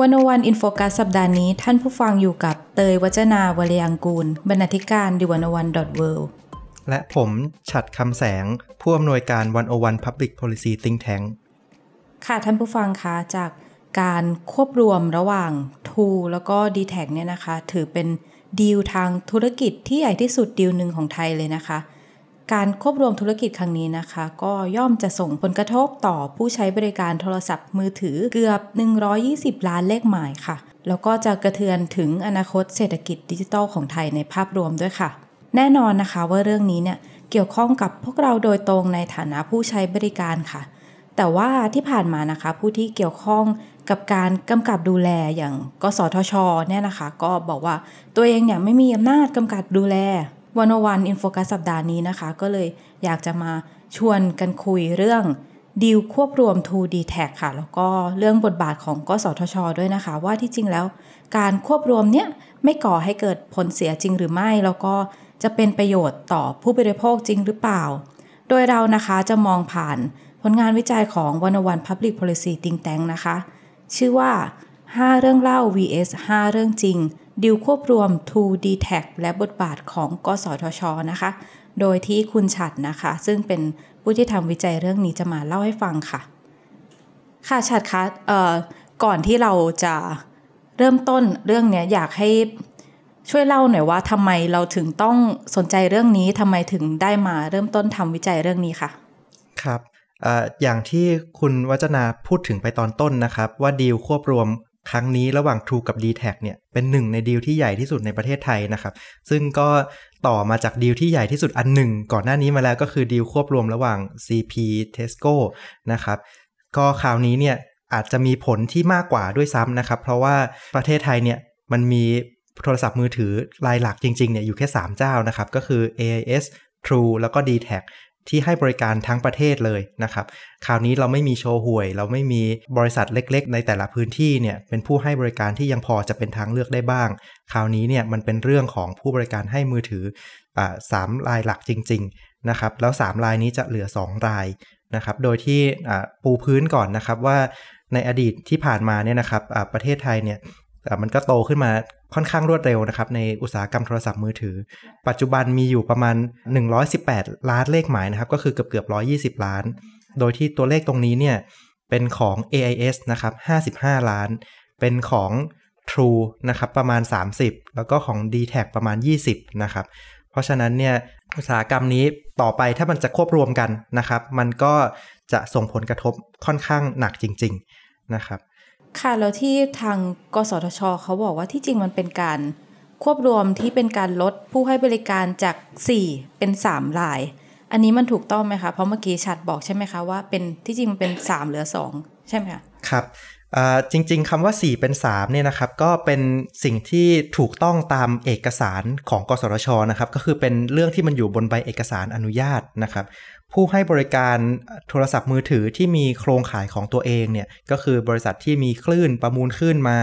วันโอวันอินโฟกัสสัปดาห์นี้ท่านผู้ฟังอยู่กับเตยวัจนาวรยังกูล บรรณาธิการดิวันวันดอทเวและผมฉัดคำแสง ผู้อำนวยการ101 Public Policy Think Tank ค่ะท่านผู้ฟังคะจากการควบรวมระหว่าง t ูแล้วก็ d t แทเนี่ยนะคะ ถือเป็นดีลทางธุรกิจที่ใหญ่ที่สุดดีลหนึ่งของไทยเลยนะคะ การควบรวมธุรกิจครั้งนี้นะคะ ก็ย่อมจะส่งผลกระทบต่อผู้ใช้บริการโทรศัพท์มือถือเกือบ 120 ล้านเลขหมายค่ะ แล้วก็จะกระเทือนถึงอนาคตเศรษฐกิจดิจิทัลของไทยในภาพรวมด้วยค่ะ แน่นอนนะคะว่าเรื่องนี้เนี่ยเกี่ยวข้องกับพวกเราโดยตรงในฐานะผู้ใช้บริการค่ะ แต่ว่าที่ผ่านมานะคะ ผู้ที่เกี่ยวข้องกับการกำกับดูแลอย่างกสทชเนี่ยนะคะ ก็บอกว่าตัวเองเนี่ยไม่มีอำนาจกำกับดูแล วันวันอินโฟกัสสัปดาห์นี้นะคะ ก็เลยอยากจะมาชวนกันคุยเรื่องดีลควบรวม 2D Tag ค่ะ แล้วก็เรื่องบทบาทของกสทช ด้วยนะคะ ว่าที่จริงแล้ว การควบรวมเนี้ยไม่ก่อให้เกิดผลเสียจริงหรือไม่ แล้วก็จะเป็นประโยชน์ต่อผู้บริโภคจริงหรือเปล่า โดยเรานะคะจะมองผ่านผลงานวิจัยของวันวัน Public Policy Think Tank นะคะ ชื่อว่า 5 เรื่องเล่า vs 5 เรื่องจริง ดิวควบรวม 2D Tag และบทบาทของกสทชนะคะ โดยที่คุณฉัดนะคะ ซึ่งเป็นผู้ที่ทำวิจัยเรื่องนี้จะมาเล่าให้ฟังค่ะ ค่ะฉัดคะเอ่อก่อนที่เราจะเริ่มต้นเรื่องนี้อยากให้ช่วยเล่าหน่อยว่าทำไมเราถึงต้องสนใจเรื่องนี้ทำไมถึงได้มาเริ่มต้นทำวิจัยเรื่องนี้ค่ะ ครับออย่างที่คุณวัจนาพูดถึงไปตอนต้นนะครับ ว่าดีลควบรวม ครั้งนี้ระหว่าง True กับ d t แทเนี่ยเป็นหนึ่งในดีลที่ใหญ่ที่สุดในประเทศไทยนะครับ ซึ่งก็ต่อมาจากดีลที่ใหญ่ที่สุดอันหนึ่ง ก่อนหน้านี้มาแล้วก็คือดีลควบรวมระหว่าง CP Tesco นะครับ ก็คราวนี้เนี่ยอาจจะมีผลที่มากกว่าด้วยซ้ำนะครับ เพราะว่าประเทศไทยเนี่ยมันมีโทรศัพท์มือถือรายหลักจริงๆเนี่ยอยู่แค่ 3 เจ้านะครับ ก็คือ AIS True แล้วก็ d t แท ที่ให้บริการทั้งประเทศเลยนะครับ คราวนี้เราไม่มีโชว์หวย เราไม่มีบริษัทเล็ก ๆ ในแต่ละพื้นที่เนี่ยเป็นผู้ให้บริการที่ยังพอจะเป็นทางเลือกได้บ้าง คราวนี้เนี่ยมันเป็นเรื่องของผู้บริการให้มือถืออ่าสามรายหลักจริง ๆนะครับ แล้ว 3 รายนี้จะเหลือ 2 รายนะครับ โดยที่ปูพื้นก่อนนะครับว่าในอดีตที่ผ่านมาเนี่ยนะครับประเทศไทยเนี่ย แต่มันก็โตขึ้นมาค่อนข้างรวดเร็วนะครับ ในอุตสาหกรรมโทรศัพท์มือถือ ปัจจุบันมีอยู่ประมาณ 118 ล้านเลขหมายนะครับ ก็คือเกือบเกือบ120 ล้าน โดยที่ตัวเลขตรงนี้เนี่ย เป็นของ AIS นะครับ 55 ล้าน เป็นของ True นะครับ ประมาณ 30 แล้วก็ของ d t แทประมาณ 20 นะครับ เพราะฉะนั้นเนี่ยอุตสาหกรรมนี้ต่อไปถ้ามันจะควบรวมกันนะครับ มันก็จะส่งผลกระทบค่อนข้างหนักจริง ๆ นะครับ ค่ะแล้วที่ทางกสทชเขาบอกว่าที่จริงมันเป็นการควบรวมที่เป็นการลดผู้ให้บริการจาก 4 เป็น 3 ราย อันนี้มันถูกต้องไหมคะ เพราะเมื่อกี้ชัดบอกใช่ไหมคะว่าเป็นที่จริงมันเป็น 3 เหลือ 2 ใช่ไหมคะครับจริงๆคำว่า 4 เป็น3เนี่ยนะครับก็เป็นสิ่งที่ถูกต้องตามเอกสารของกสทชนะครับก็คือเป็นเรื่องที่มันอยู่บนใบเอกสารอนุญาตนะครับผู้ให้บริการโทรศัพท์มือถือที่มีโครงข่ายของตัวเองเนี่ยก็คือบริษัทที่มีคลื่นประมูลคลื่นมา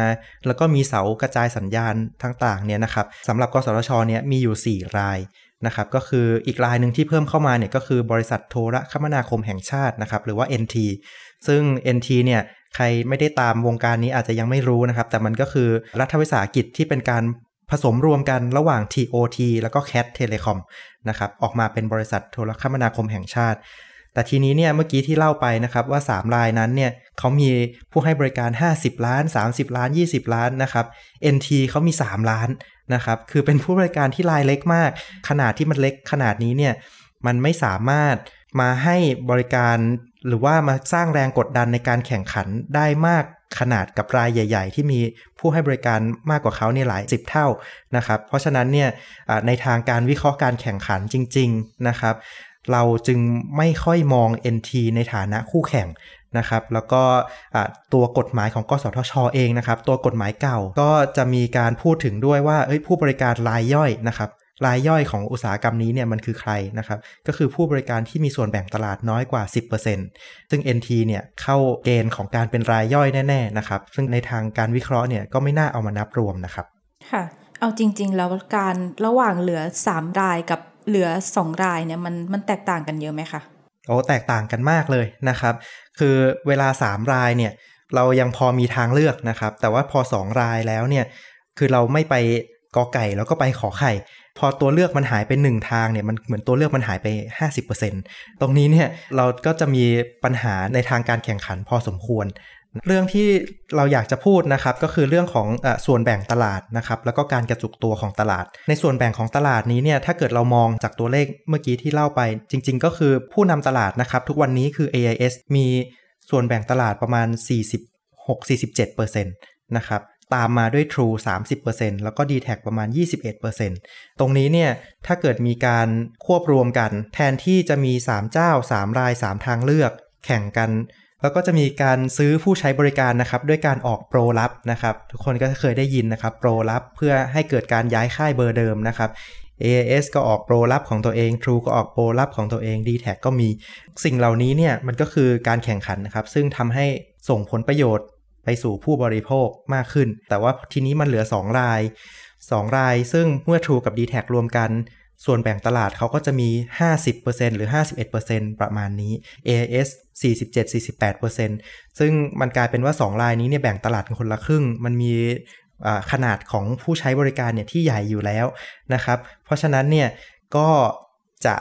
แล้วก็มีเสากระจายสัญญาณต่างๆเนี่ยนะครับสำหรับกสทชเนี่ยมีอยู่ 4 รายนะครับก็คืออีกรายหนึ่งที่เพิ่มเข้ามาเนี่ยก็คือบริษัทโทรคมนาคมแห่งชาตินะครับหรือว่า NT ซึ่ง NT เนี่ยใครไม่ได้ตามวงการนี้อาจจะยังไม่รู้นะครับ แต่มันก็คือรัฐวิสาหกิจที่เป็นการ ผสมรวมกันระหว่าง TOT แล้วก็ CAT Telecom นะครับออกมาเป็นบริษัทโทรคมนาคมแห่งชาติ แต่ทีนี้เนี่ยเมื่อกี้ที่เล่าไปนะครับว่า 3 รายนั้นเนี่ยเขามีผู้ให้บริการ 50 ล้าน 30 ล้าน 20 ล้านนะครับ NT เขามี 3 ล้านนะครับคือเป็นผู้บริการที่รายเล็กมาก ขนาดที่มันเล็กขนาดนี้เนี่ยมันไม่สามารถมาให้บริการ หรือว่ามาสร้างแรงกดดันในการแข่งขันได้มากขนาดกับรายใหญ่ ๆ ที่มีผู้ให้บริการมากกว่าเขาเนี่หลายสิบเท่านะครับ เพราะฉะนั้นเนี่ยในทางการวิเคราะห์การแข่งขันจริง ๆนะครับ เราจึงไม่ค่อยมอง NT ในฐานะคู่แข่งนะครับแล้วก็ตัวกฎหมายของกสทชเองนะครับ ตัวกฎหมายเก่าก็จะมีการพูดถึงด้วยว่าผู้บริการรายย่อยนะครับ รายย่อยของอุตสาหกรรมนี้เนี่ยมันคือใครนะครับ ก็คือผู้บริการที่มีส่วนแบ่งตลาดน้อยกว่า 10%ซึ่ง NT เนี่ยเข้าเกณฑ์ของการเป็นรายย่อยแน่ๆนะครับซึ่งในทางการวิเคราะห์เนี่ยก็ไม่น่าเอามานับรวมนะครับค่ะเอาจริง ๆ แล้วการระหว่างเหลือ 3 รายกับเหลือ 2 รายเนี่ยมันมันแตกต่างกันเยอะไหมคะโอ้แตกต่างกันมากเลยนะครับ คือเวลา 3 รายเนี่ยเรายังพอมีทางเลือกนะครับ แต่ว่าพอ 2 รายแล้วเนี่ยคือเราไม่ไปกอไก่แล้วก็ไปขอไข่ พอตัวเลือกมันหายไปหนึ่งทางเนี่ยมันเหมือนตัวเลือกมันหายไป 50%ตรงนี้เนี่ยเราก็จะมีปัญหาในทางการแข่งขันพอสมควร เรื่องที่เราอยากจะพูดนะครับก็คือเรื่องของอส่วนแบ่งตลาดนะครับแล้วก็การกระจุกตัวของตลาด ในส่วนแบ่งของตลาดนี้เนี่ยถ้าเกิดเรามองจากตัวเลขเมื่อกี้ที่เล่าไป จริง ๆ ก็คือผู้นำตลาดนะครับทุกวันนี้คือ AIS มีส่วนแบ่งตลาดประมาณ 46-47%นะครับ ตามมาด้วย True 30%แล้วก็ d t แทประมาณ 21%ตรงนี้เนี่ยถ้าเกิดมีการควบรวมกัน แทนที่จะมี 3 เจ้า 3 ราย 3 ทางเลือกแข่งกัน แล้วก็จะมีการซื้อผู้ใช้บริการนะครับ ด้วยการออกโปรลับนะครับ ทุกคนก็เคยได้ยินนะครับโปรลับเพื่อให้เกิดการย้ายค่ายเบอร์เดิมนะครับ AAS ก็ออกโปรลับของตัวเอง True ก็ออกโปรลับของตัวเอง d t แทก็มี สิ่งเหล่านี้เนี่ยมันก็คือการแข่งขันนะครับ ซึ่งทำให้ส่งผลประโยชน์ ไปสู่ผู้บริโภคมากขึ้น แต่ว่าทีนี้มันเหลือ 2 ราย 2 ราย ซึ่งเมื่อ True กับ d t แทรวมกัน ส่วนแบ่งตลาดเขาก็จะมี 50%หรือ 51%ประมาณนี้ AIS 47-48%ซึ่งมันกลายเป็นว่า 2 รายนี้เนี่ยแบ่งตลาดกันคนละครึ่ง มันมีขนาดของผู้ใช้บริการเนี่ยที่ใหญ่อยู่แล้วนะครับ เพราะฉะนั้นเนี่ยก็จะ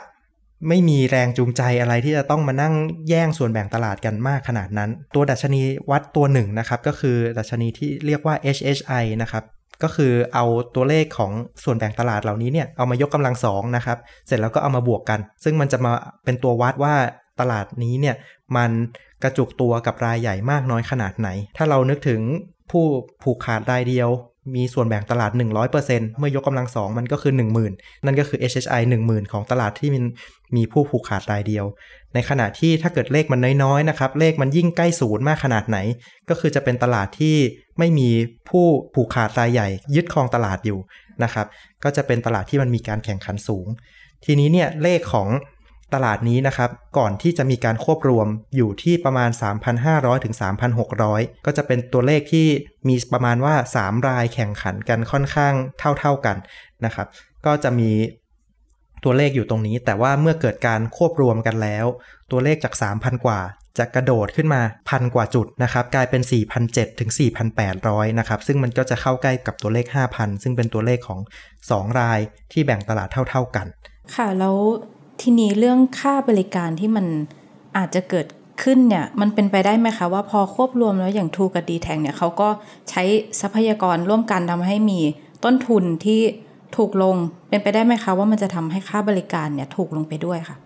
ไม่มีแรงจูงใจอะไรที่จะต้องมานั่งแย่งส่วนแบ่งตลาดกันมากขนาดนั้น ตัวดัชนีวัดตัวหนึ่งนะครับ ก็คือดัชนีที่เรียกว่า HHI นะครับก็คือเอาตัวเลขของส่วนแบ่งตลาดเหล่านี้เนี่ยเอามายกกำลังสองนะครับ เสร็จแล้วก็เอามาบวกกัน ซึ่งมันจะมาเป็นตัววัดว่าตลาดนี้เนี่ยมันกระจุกตัวกับรายใหญ่มากน้อยขนาดไหน ถ้าเรานึกถึงผู้ผูกขาดรายเดียว มีส่วนแบ่งตลาด 100%เมื่อยกกำลังสองมันก็คือ 10,000 นั่นก็คือ HHI 10,000 ของตลาดที่มันมีผู้ผูกขาดรายเดียว ในขณะที่ถ้าเกิดเลขมันน้อยๆนะครับ เลขมันยิ่งใกล้ศูนย์มากขนาดไหน ก็คือจะเป็นตลาดที่ไม่มีผู้ผูกขาดรายใหญ่ ยึดครองตลาดอยู่นะครับ ก็จะเป็นตลาดที่มันมีการแข่งขันสูง ทีนี้เนี่ยเลขของ ตลาดนี้นะครับ ก่อนที่จะมีการควบรวมอยู่ที่ประมาณ 3,500 ถึง 3,600 ก็จะเป็นตัวเลขที่มีประมาณว่า 3 รายแข่งขันกันค่อนข้างเท่าๆกันนะครับ ก็จะมีตัวเลขอยู่ตรงนี้ แต่ว่าเมื่อเกิดการควบรวมกันแล้ว ตัวเลขจาก 3,000 กว่าจะกระโดดขึ้นมาพันกว่าจุดนะครับ กลายเป็น 4,700 ถึง 4,800 นะครับ ซึ่งมันก็จะเข้าใกล้กับตัวเลข 5,000 ซึ่งเป็นตัวเลขของ 2 รายที่แบ่งตลาดเท่า ๆกัน ค่ะ แล้ว ทีนี้เรื่องค่าบริการที่มันอาจจะเกิดขึ้นเนี่ยมันเป็นไปได้ไหมคะว่าพอควบรวมแล้วอย่างทูกับดีแทงเนี่ยเขาก็ใช้ทรัพยากรร่วมกันทำให้มีต้นทุนที่ถูกลงเป็นไปได้ไหมคะว่ามันจะทำให้ค่าบริการเนี่ยถูกลงไปด้วยค่ะ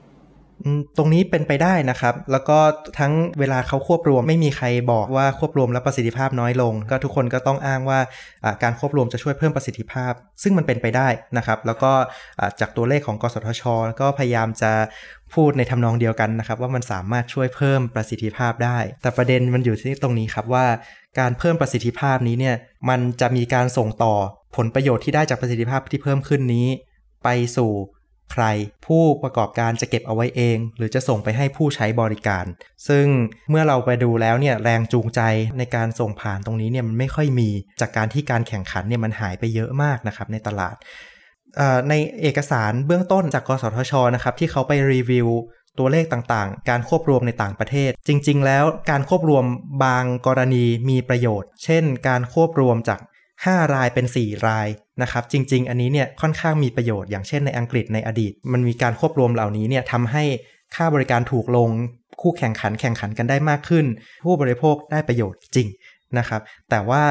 ตรงนี้เป็นไปได้นะครับ แล้วก็ทั้งเวลาเขาควบรวมไม่มีใครบอกว่าควบรวมแล้วประสิทธิภาพน้อยลง ก็ทุกคนก็ต้องอ้างว่าการควบรวมจะช่วยเพิ่มประสิทธิภาพ ซึ่งมันเป็นไปได้นะครับ แล้วก็จากตัวเลขของกสทช ก็พยายามจะพูดในทำนองเดียวกันนะครับ ว่ามันสามารถช่วยเพิ่มประสิทธิภาพได้ แต่ประเด็นมันอยู่ที่ตรงนี้ครับว่าการเพิ่มประสิทธิภาพนี้เนี่ยมันจะมีการส่งต่อผลประโยชน์ที่ได้จากประสิทธิภาพที่เพิ่มขึ้นนี้ ไปสู่ ใครผู้ประกอบการจะเก็บเอาไว้เอง หรือจะส่งไปให้ผู้ใช้บริการ ซึ่งเมื่อเราไปดูแล้วเนี่ยแรงจูงใจในการส่งผ่านตรงนี้เนี่ยมันไม่ค่อยมีจากการที่การแข่งขันเนี่ยมันหายไปเยอะมากนะครับในตลาดในเอกสารเบื้องต้นจากกสทชนะครับที่เขาไปรีวิวตัวเลขต่างๆ การควบรวมในต่างประเทศ จริง ๆ แล้วการควบรวมบางกรณีมีประโยชน์ เช่น การควบรวมจาก 5 รายเป็น 4 รายนะครับจริง ๆ อันนี้เนี่ยค่อนข้างมีประโยชน์อย่างเช่นในอังกฤษในอดีต มันมีการควบรวมเหล่านี้เนี่ยทำให้ค่าบริการถูกลงคู่แข่งขันแข่งขันกันได้มากขึ้น ผู้บริโภคได้ประโยชน์จริงนะครับแต่ว่า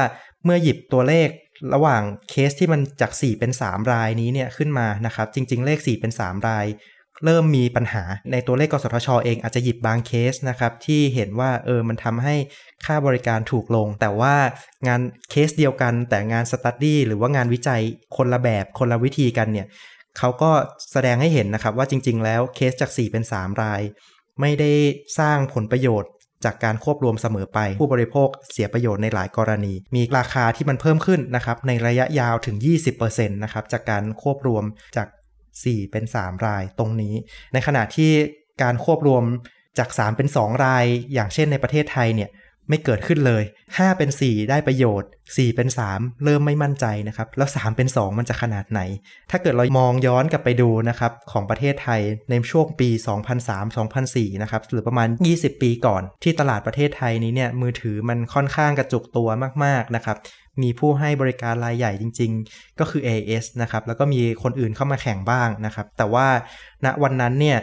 เมื่อหยิบตัวเลขระหว่างเคสที่มันจาก 4 เป็น 3 รายนี้เนี่ยขึ้นมานะครับจริง ๆ เลข 4 เป็น 3 ราย เริ่มมีปัญหาในตัวเลขกสทชเองอาจจะหยิบบางเคสนะครับ ที่เห็นว่าเออมันทำให้ค่าบริการถูกลง แต่ว่างานเคสเดียวกัน แต่งานสตัดดี้หรือว่างานวิจัยคนละแบบคนละวิธีกันเนี่ยเขาก็แสดงให้เห็นนะครับว่าจริง ๆ แล้วเคสจาก 4 เป็น 3 ราย ไม่ได้สร้างผลประโยชน์จากการควบรวมเสมอไป ผู้บริโภคเสียประโยชน์ในหลายกรณี มีราคาที่มันเพิ่มขึ้นนะครับในระยะยาวถึง 20%นะครับจากการควบรวมจาก 4 เป็น 3 รายตรงนี้ ในขณะที่การควบรวมจาก 3 เป็น 2 ราย อย่างเช่นในประเทศไทยเนี่ยไม่เกิดขึ้นเลย 5 เป็น 4 ได้ประโยชน์ 4 เป็น 3 เริ่มไม่มั่นใจนะครับ แล้ว 3 เป็น 2 มันจะขนาดไหน ถ้าเกิดเรามองย้อนกลับไปดูนะครับ ของประเทศไทยในช่วงปี 2003-2004 นะครับ หรือประมาณ 20 ปีก่อน ที่ตลาดประเทศไทยนี้เนี่ย มือถือมันค่อนข้างกระจุกตัวมาก ๆ นะครับ มีผู้ให้บริการรายใหญ่จริง ๆ ก็คือ AS นะครับ แล้วก็มีคนอื่นเข้ามาแข่งบ้างนะครับ แต่ว่าณวันนั้นเนี่ย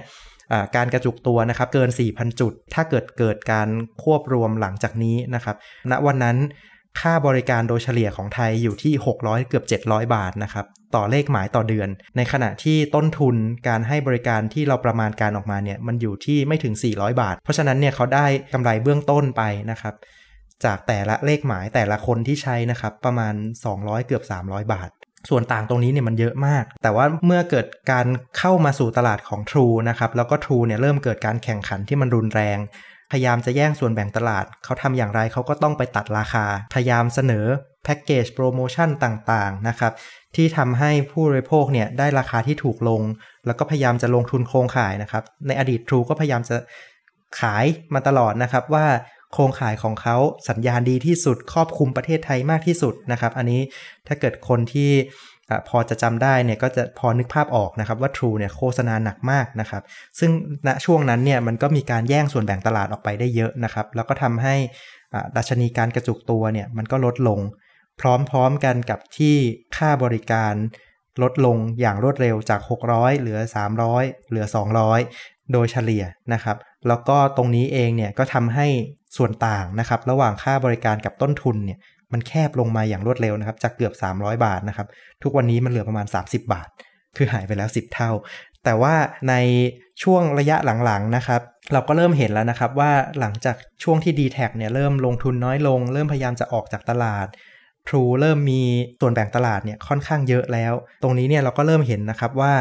การกระจุกตัวนะครับเกิน 4,000 จุด ถ้าเกิดเกิดการควบรวมหลังจากนี้นะครับ ณวันนั้นค่าบริการโดยเฉลี่ยของไทยอยู่ที่ 600 เกือบ 700 บาทนะครับ ต่อเลขหมายต่อเดือน ในขณะที่ต้นทุนการให้บริการที่เราประมาณการออกมาเนี่ยมันอยู่ที่ไม่ถึง 400 บาท เพราะฉะนั้นเนี่ยเขาได้กำไรเบื้องต้นไปนะครับ จากแต่ละเลขหมายแต่ละคนที่ใช้นะครับประมาณ 200 เกือบ 300 บาท ส่วนต่างตรงนี้เนี่ยมันเยอะมาก แต่ว่าเมื่อเกิดการเข้ามาสู่ตลาดของ True นะครับแล้วก็ True เนี่ยเริ่มเกิดการแข่งขันที่มันรุนแรง พยายามจะแย่งส่วนแบ่งตลาด เขาทำอย่างไรเขาก็ต้องไปตัดราคา พยายามเสนอแพ็กเกจโปรโมชั่นต่างๆนะครับที่ทำให้ผู้บริโภคเนี่ยได้ราคาที่ถูกลง แล้วก็พยายามจะลงทุนโครงข่ายนะครับในอดีต True ก็พยายามจะขายมาตลอดนะครับว่า โครงข่ายของเขาสัญญาณดีที่สุดครอบคลุมประเทศไทยมากที่สุดนะครับ อันนี้ถ้าเกิดคนที่พอจะจำได้เนี่ยก็จะพอนึกภาพออกนะครับว่า True เนี่ยโฆษณาหนักมากนะครับ ซึ่งณช่วงนั้นเนี่ยมันก็มีการแย่งส่วนแบ่งตลาดออกไปได้เยอะนะครับ แล้วก็ทำให้ดัชนีการกระจุกตัวเนี่ยมันก็ลดลง พร้อมๆกันกับที่ค่าบริการลดลงอย่างรวดเร็วจาก 600 เหลือ 300 เหลือ 200 โดยเฉลี่ยนะครับ แล้วก็ตรงนี้เองเนี่ยก็ทำให้ ส่วนต่างนะครับระหว่างค่าบริการกับต้นทุนเนี่ยมันแคบลงมาอย่างรวดเร็วนะครับจากเกือบ 300 บาทนะครับทุกวันนี้มันเหลือประมาณ 30 บาท คือหายไปแล้ว 10 เท่า แต่ว่าในช่วงระยะหลังๆนะครับเราก็เริ่มเห็นแล้วนะครับว่าหลังจากช่วงที่ d t แทเนี่ยเริ่มลงทุนน้อยลง เริ่มพยายามจะออกจากตลาด True เริ่มมีส่วนแบ่งตลาดเนี่ยค่อนข้างเยอะแล้ว ตรงนี้เนี่ยเราก็เริ่มเห็นนะครับว่า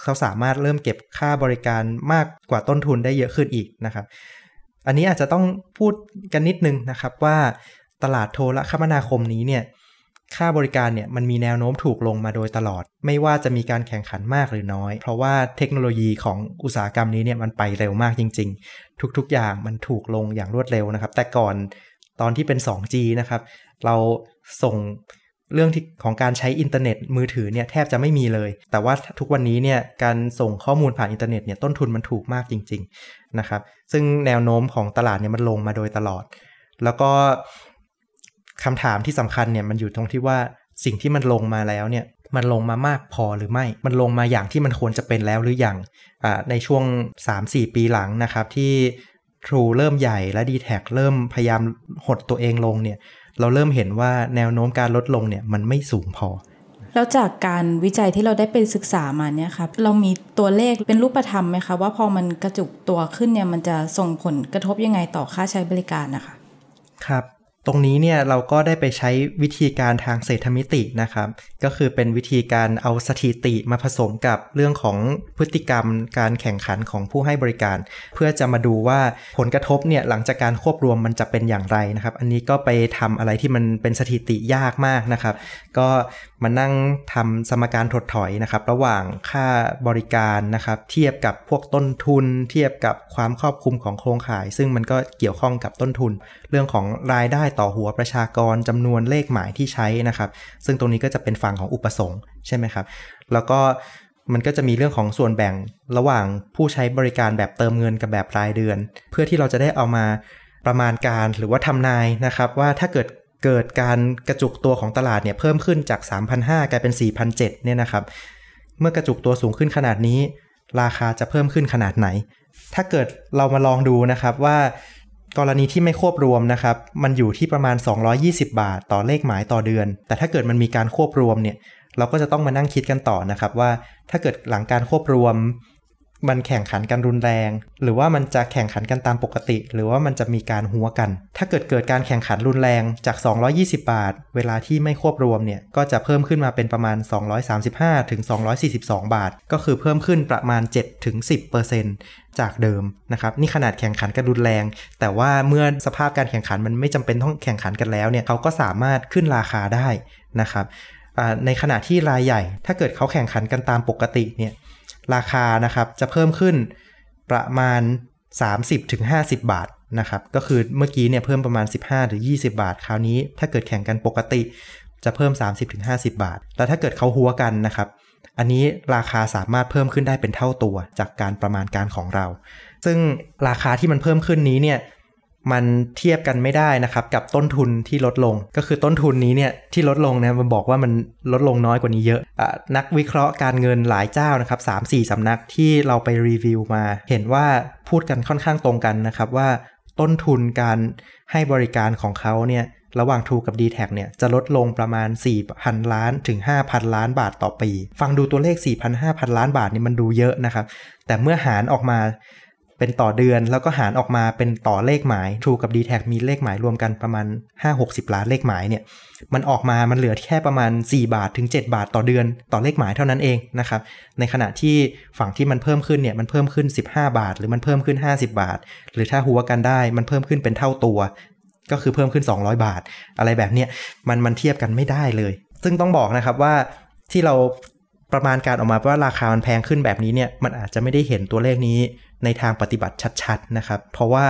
เขาสามารถเริ่มเก็บค่าบริการมากกว่าต้นทุนได้เยอะขึ้นอีกนะครับ อันนี้อาจจะต้องพูดกันนิดนึงนะครับว่าตลาดโทรคมนาคมนี้เนี่ยค่าบริการเนี่ยมันมีแนวโน้มถูกลงมาโดยตลอด ไม่ว่าจะมีการแข่งขันมากหรือน้อย เพราะว่าเทคโนโลยีของอุตสาหกรรมนี้เนี่ยมันไปเร็วมากจริง ๆ ทุกๆอย่างมันถูกลงอย่างรวดเร็วนะครับ แต่ก่อนตอนที่เป็น 2G นะครับ เราส่ง เรื่องที่ของการใช้อินเทอร์เน็ตมือถือเนี่ยแทบจะไม่มีเลย แต่ว่าทุกวันนี้เนี่ยการส่งข้อมูลผ่านอินเทอร์เน็ตเนี่ยต้นทุนมันถูกมากจริงๆนะครับซึ่งแนวโน้มของตลาดเนี่ยมันลงมาโดยตลอด แล้วก็คำถามที่สำคัญเนี่ยมันอยู่ตรงที่ว่าสิ่งที่มันลงมาแล้วเนี่ยมันลงมามากพอหรือไม่ มันลงมาอย่างที่มันควรจะเป็นแล้วหรืออยังในช่วง 3-4 ปีหลังนะครับที่ True เริ่มใหญ่และ d t แทเริ่มพยายามหดตัวเองลงเนี่ย เราเริ่มเห็นว่าแนวโน้มการลดลงเนี่ยมันไม่สูงพอ แล้วจากการวิจัยที่เราได้ไปศึกษามาเนี่ยครับเรามีตัวเลขเป็นรูปธรรมไหมคะว่าพอมันกระจุกตัวขึ้นเนี่ยมันจะส่งผลกระทบยังไงต่อค่าใช้บริการนะคะ ครับ ตรงนี้เนี่ยเราก็ได้ไปใช้วิธีการทางเศรษฐมิตินะครับ ก็คือเป็นวิธีการเอาสถิติมาผสมกับเรื่องของพฤติกรรมการแข่งขันของผู้ให้บริการ เพื่อจะมาดูว่าผลกระทบเนี่ยหลังจากการควบรวมมันจะเป็นอย่างไรนะครับ อันนี้ก็ไปทำอะไรที่มันเป็นสถิติยากมากนะครับ ก็ มานั่งทำสมการถดถอยนะครับ ระหว่างค่าบริการนะครับ เทียบกับพวกต้นทุน เทียบกับความครอบคลุมของโครงข่าย ซึ่งมันก็เกี่ยวข้องกับต้นทุน เรื่องของรายได้ต่อหัวประชากรจำนวนเลขหมายที่ใช้นะครับ ซึ่งตรงนี้ก็จะเป็นฝั่งของอุปสงค์ใช่ไหมครับ แล้วก็มันก็จะมีเรื่องของส่วนแบ่งระหว่างผู้ใช้บริการแบบเติมเงินกับแบบรายเดือน เพื่อที่เราจะได้เอามาประมาณการหรือว่าทำนายนะครับ ว่าถ้าเกิด เกิดการกระจุกตัวของตลาดเนี่ยเพิ่มขึ้นจาก 3,500 กลายเป็น 4,700 เนี่ยนะครับ เมื่อกระจุกตัวสูงขึ้นขนาดนี้ ราคาจะเพิ่มขึ้นขนาดไหน ถ้าเกิดเรามาลองดูนะครับว่ากรณีที่ไม่ควบรวมนะครับ มันอยู่ที่ประมาณ 220 บาท ต่อเลขหมายต่อเดือน แต่ถ้าเกิดมันมีการควบรวมเนี่ย เราก็จะต้องมานั่งคิดกันต่อนะครับว่าถ้าเกิดหลังการควบรวม มันแข่งขันกันรุนแรง หรือว่ามันจะแข่งขันกันตามปกติ หรือว่ามันจะมีการหัวกัน ถ้าเกิดเกิดการแข่งขันรุนแรงจาก 220 บาท เวลาที่ไม่ควบรวมเนี่ยก็จะเพิ่มขึ้นมาเป็นประมาณ 235ถึง242 บาท ก็คือเพิ่มขึ้นประมาณ7ถึง10%จากเดิมนะครับนี่ขนาดแข่งขันกันรุนแรง แต่ว่าเมื่อสภาพการแข่งขันมันไม่จำเป็นต้องแข่งขันกันแล้วเนี่ยเขาก็สามารถขึ้นราคาได้นะครับในขณะที่รายใหญ่ ถ้าเกิดเขาแข่งขันกันตามปกติเนี่ย ราคานะครับจะเพิ่มขึ้นประมาณ 30-50 บาทนะครับก็คือเมื่อกี้เนี่ยเพิ่มประมาณ 15-20 บาท คราวนี้ถ้าเกิดแข่งกันปกติจะเพิ่ม 30-50 บาท แล้วถ้าเกิดเขาหัวกันนะครับ อันนี้ราคาสามารถเพิ่มขึ้นได้เป็นเท่าตัวจากการประมาณการของเรา ซึ่งราคาที่มันเพิ่มขึ้นนี้เนี่ย มันเทียบกันไม่ได้นะครับกับต้นทุนที่ลดลง ก็คือต้นทุนนี้เนี่ยที่ลดลงนะมันบอกว่ามันลดลงน้อยกว่านี้เยอะอะนักวิเคราะห์การเงินหลายเจ้านะครับสามสี่สำนักที่เราไปรีวิวมา เห็นว่าพูดกันค่อนข้างตรงกันนะครับว่าต้นทุนการให้บริการของเขาเนี่ยระหว่าง True กับ d t แทเนี่ยจะลดลงประมาณ 4,000 ล้านถึง 5,000 ล้านบาทต่อปี ฟังดูตัวเลข 4,000-5,000 ล้านบาทนี่มันดูเยอะนะครับ แต่เมื่อหารออกมา เป็นต่อเดือนแล้วก็หารออกมาเป็นต่อเลขหมาย True กับ d t แทมีเลขหมายรวมกันประมาณ 5-60 ล้านเลขหมายเนี่ยมันออกมามันเหลือแค่ประมาณ 4 บาทถึง 7 บาทต่อเดือนต่อเลขหมายเท่านั้นเองนะครับในขณะที่ฝั่งที่มันเพิ่มขึ้นเนี่ยมันเพิ่มขึ้น 15 บาท หรือมันเพิ่มขึ้น 50 บาท หรือถ้าหัวกันได้มันเพิ่มขึ้นเป็นเท่าตัว ก็คือเพิ่มขึ้น 200 บาท อะไรแบบเนี้ยมันมันเทียบกันไม่ได้เลย ซึ่งต้องบอกนะครับว่าที่เราประมาณการออกมาว่าราคามันแพงขึ้นแบบนี้เนี่ยมันอาจจะไม่ได้เห็นตัวเลขนี้ ในทางปฏิบัติชัดๆนะครับ เพราะว่า